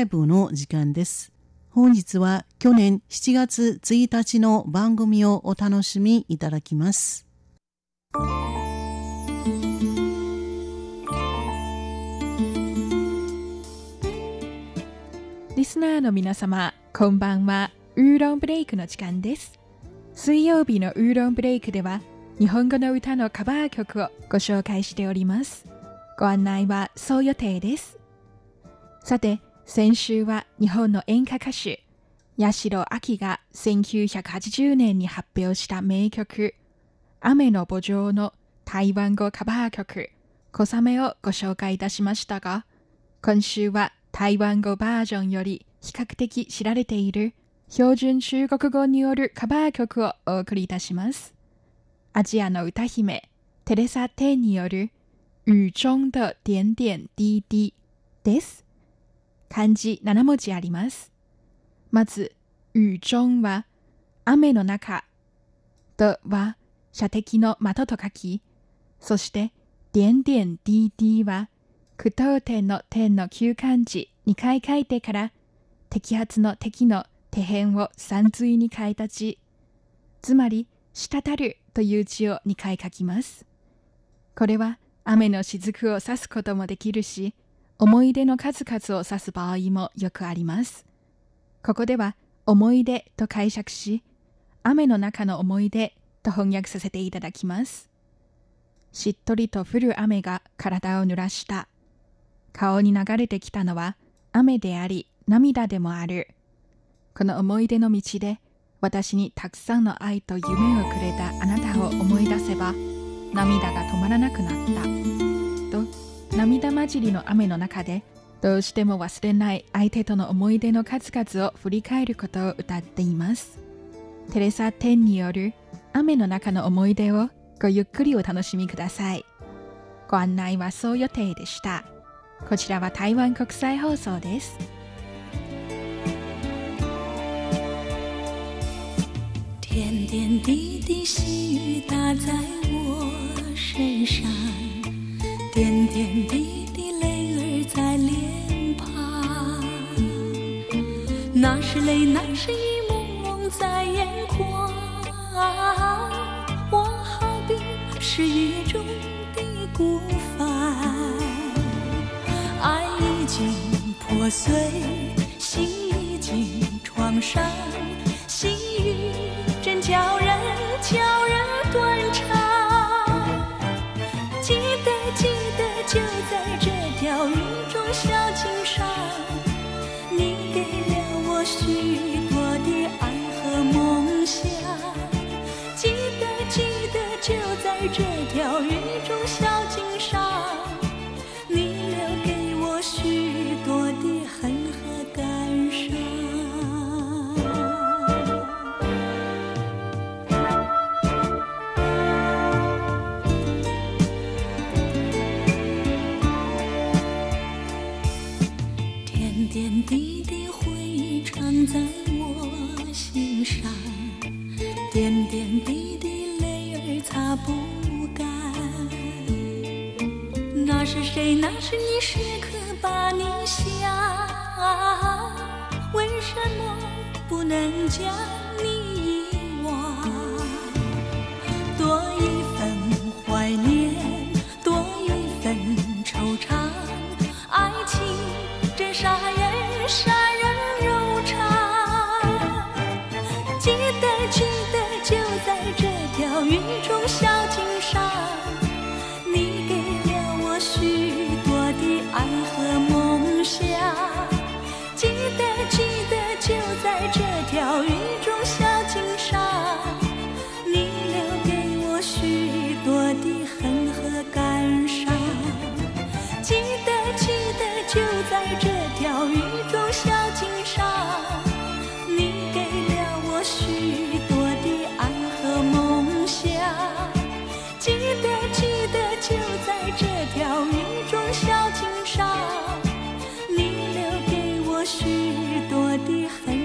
ライブの時間です。本日は去年7月1日の番組をお楽しみいただきます。リスナーの皆様、こんばんは。ウーロンブレイクの時間です。水曜日のウーロンブレイクでは、日本語の歌のカバー曲をご紹介しております。ご案内はそう予定です。さて、先週は日本の演歌歌手、八代亜紀が1980年に発表した名曲、雨の墓場の台湾語カバー曲、小雨をご紹介いたしましたが、今週は台湾語バージョンより比較的知られている標準中国語によるカバー曲をお送りいたします。アジアの歌姫、テレサ・テンによる雨中的点点滴滴です。漢字7文字あります。まず、雨中は雨の中、とは射的の的と書き、そして点点滴滴は句読点の点の旧漢字2回書いてから、摘発の敵の手辺を三髄に変えた字、つまり、滴るという字を2回書きます。これは雨の雫を指すこともできるし、思い出の数々を指す場合もよくあります。ここでは、思い出と解釈し、雨の中の思い出と翻訳させていただきます。しっとりと降る雨が体を濡らした。顔に流れてきたのは雨であり涙でもある。この思い出の道で私にたくさんの愛と夢をくれたあなたを思い出せば涙が止まらなくなった。涙混じりの雨の中でどうしても忘れない相手との思い出の数々を振り返ることを歌っています。テレサ・テンによる雨の中の思い出をごゆっくりお楽しみください。ご案内はそう予定でした。こちらは台湾国際放送です。点点滴滴细雨打在我身上，点滴滴泪儿在脸庞。那是泪，那是一梦梦在眼眶。我好比是雨中的孤帆。爱已经破碎，心已经创伤，细雨真叫人叫人断肠。记得记得，就在在我心上，点点滴滴泪儿擦不干。那是谁？那是你，时刻把你想，为什么不能将你？就在这条雨中小径上，你给了我许多的爱和梦想。记得记得，就在这条雨中小径。上，你留给我许多的。